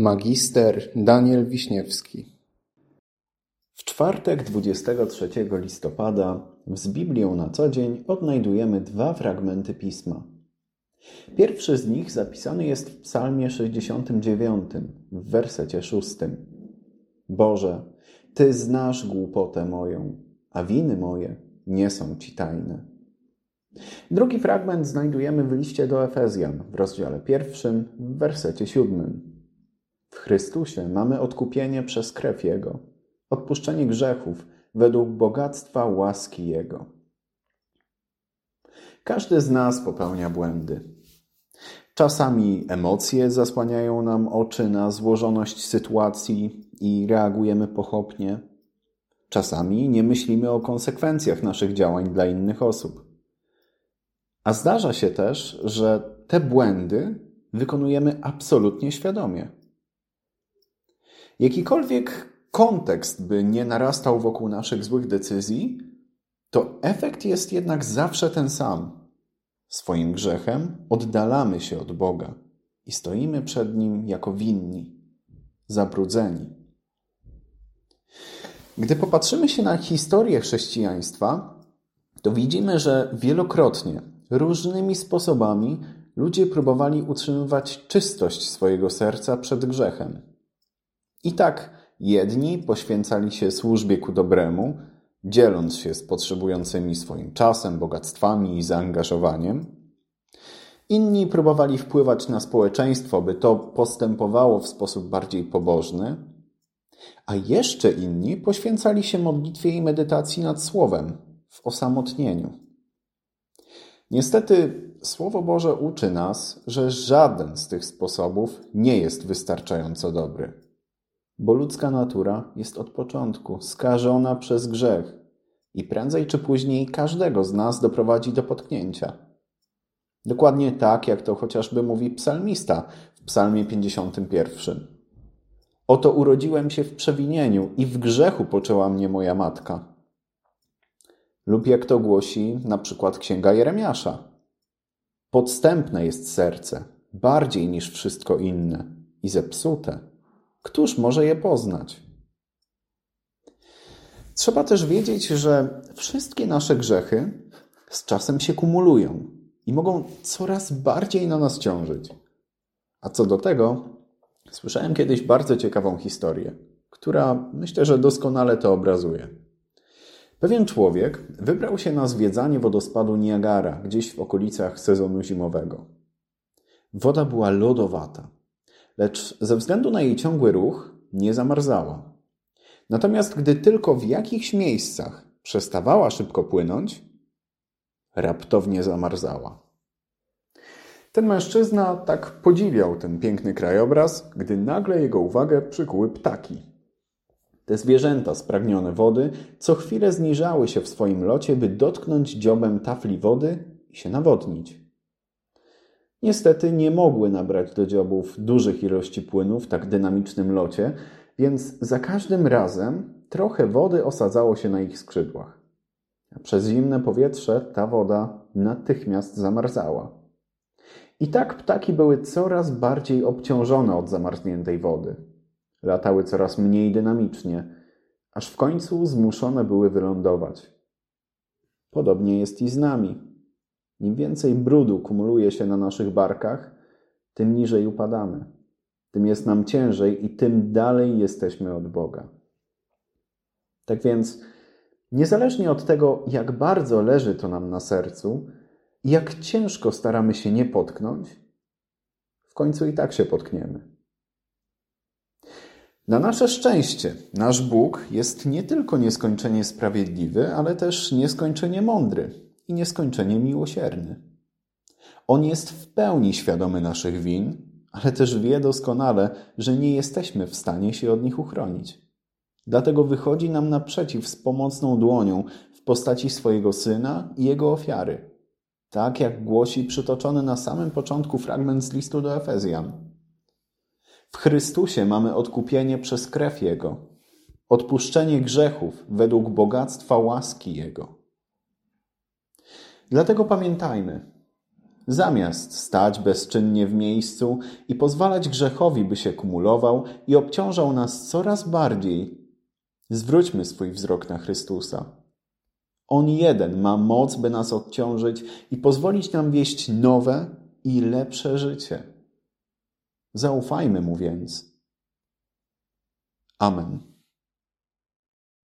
Magister Daniel Wiśniewski W czwartek 23 listopada z Biblią na co dzień odnajdujemy dwa fragmenty Pisma. Pierwszy z nich zapisany jest w psalmie 69, w wersecie 6. Boże, Ty znasz głupotę moją, a winy moje nie są Ci tajne. Drugi fragment znajdujemy w liście do Efezjan w rozdziale pierwszym, w wersecie siódmym. Chrystusie mamy odkupienie przez krew Jego, odpuszczenie grzechów według bogactwa łaski Jego. Każdy z nas popełnia błędy. Czasami emocje zasłaniają nam oczy na złożoność sytuacji i reagujemy pochopnie. Czasami nie myślimy o konsekwencjach naszych działań dla innych osób. A zdarza się też, że te błędy wykonujemy absolutnie świadomie. Jakikolwiek kontekst by nie narastał wokół naszych złych decyzji, to efekt jest jednak zawsze ten sam. Swoim grzechem oddalamy się od Boga i stoimy przed Nim jako winni, zabrudzeni. Gdy popatrzymy się na historię chrześcijaństwa, to widzimy, że wielokrotnie, różnymi sposobami ludzie próbowali utrzymywać czystość swojego serca przed grzechem. I tak jedni poświęcali się służbie ku dobremu, dzieląc się z potrzebującymi swoim czasem, bogactwami i zaangażowaniem. Inni próbowali wpływać na społeczeństwo, by to postępowało w sposób bardziej pobożny, a jeszcze inni poświęcali się modlitwie i medytacji nad Słowem w osamotnieniu. Niestety, Słowo Boże uczy nas, że żaden z tych sposobów nie jest wystarczająco dobry bo ludzka natura jest od początku skażona przez grzech i prędzej czy później każdego z nas doprowadzi do potknięcia. Dokładnie tak, jak to chociażby mówi psalmista w Psalmie 51. Oto urodziłem się w przewinieniu i w grzechu poczęła mnie moja matka. Lub jak to głosi na przykład księga Jeremiasza. Podstępne jest serce, bardziej niż wszystko inne i zepsute Któż może je poznać? Trzeba też wiedzieć, że wszystkie nasze grzechy z czasem się kumulują i mogą coraz bardziej na nas ciążyć. A co do tego, słyszałem kiedyś bardzo ciekawą historię, która myślę, że doskonale to obrazuje. Pewien człowiek wybrał się na zwiedzanie wodospadu Niagara, gdzieś w okolicach sezonu zimowego. Woda była lodowata lecz ze względu na jej ciągły ruch nie zamarzała. Natomiast gdy tylko w jakichś miejscach przestawała szybko płynąć, raptownie zamarzała. Ten mężczyzna tak podziwiał ten piękny krajobraz, gdy nagle jego uwagę przykuły ptaki. Te zwierzęta spragnione wody co chwilę zniżały się w swoim locie, by dotknąć dziobem tafli wody i się nawodnić. Niestety nie mogły nabrać do dziobów dużych ilości płynu w tak dynamicznym locie, więc za każdym razem trochę wody osadzało się na ich skrzydłach. Przez zimne powietrze ta woda natychmiast zamarzała. I tak ptaki były coraz bardziej obciążone od zamarzniętej wody. Latały coraz mniej dynamicznie, aż w końcu zmuszone były wylądować. Podobnie jest i z nami. Im więcej brudu kumuluje się na naszych barkach, tym niżej upadamy. Tym jest nam ciężej i tym dalej jesteśmy od Boga. Tak więc, niezależnie od tego, jak bardzo leży to nam na sercu i jak ciężko staramy się nie potknąć, w końcu i tak się potkniemy. Na nasze szczęście, nasz Bóg jest nie tylko nieskończenie sprawiedliwy, ale też nieskończenie mądry i nieskończenie miłosierny. On jest w pełni świadomy naszych win, ale też wie doskonale, że nie jesteśmy w stanie się od nich uchronić. Dlatego wychodzi nam naprzeciw z pomocną dłonią w postaci swojego syna i jego ofiary. Tak jak głosi przytoczony na samym początku fragment z listu do Efezjan. W Chrystusie mamy odkupienie przez krew Jego, odpuszczenie grzechów według bogactwa łaski Jego. Dlatego pamiętajmy, zamiast stać bezczynnie w miejscu i pozwalać grzechowi, by się kumulował i obciążał nas coraz bardziej, zwróćmy swój wzrok na Chrystusa. On jeden ma moc, by nas odciążyć i pozwolić nam wieść nowe i lepsze życie. Zaufajmy mu więc. Amen.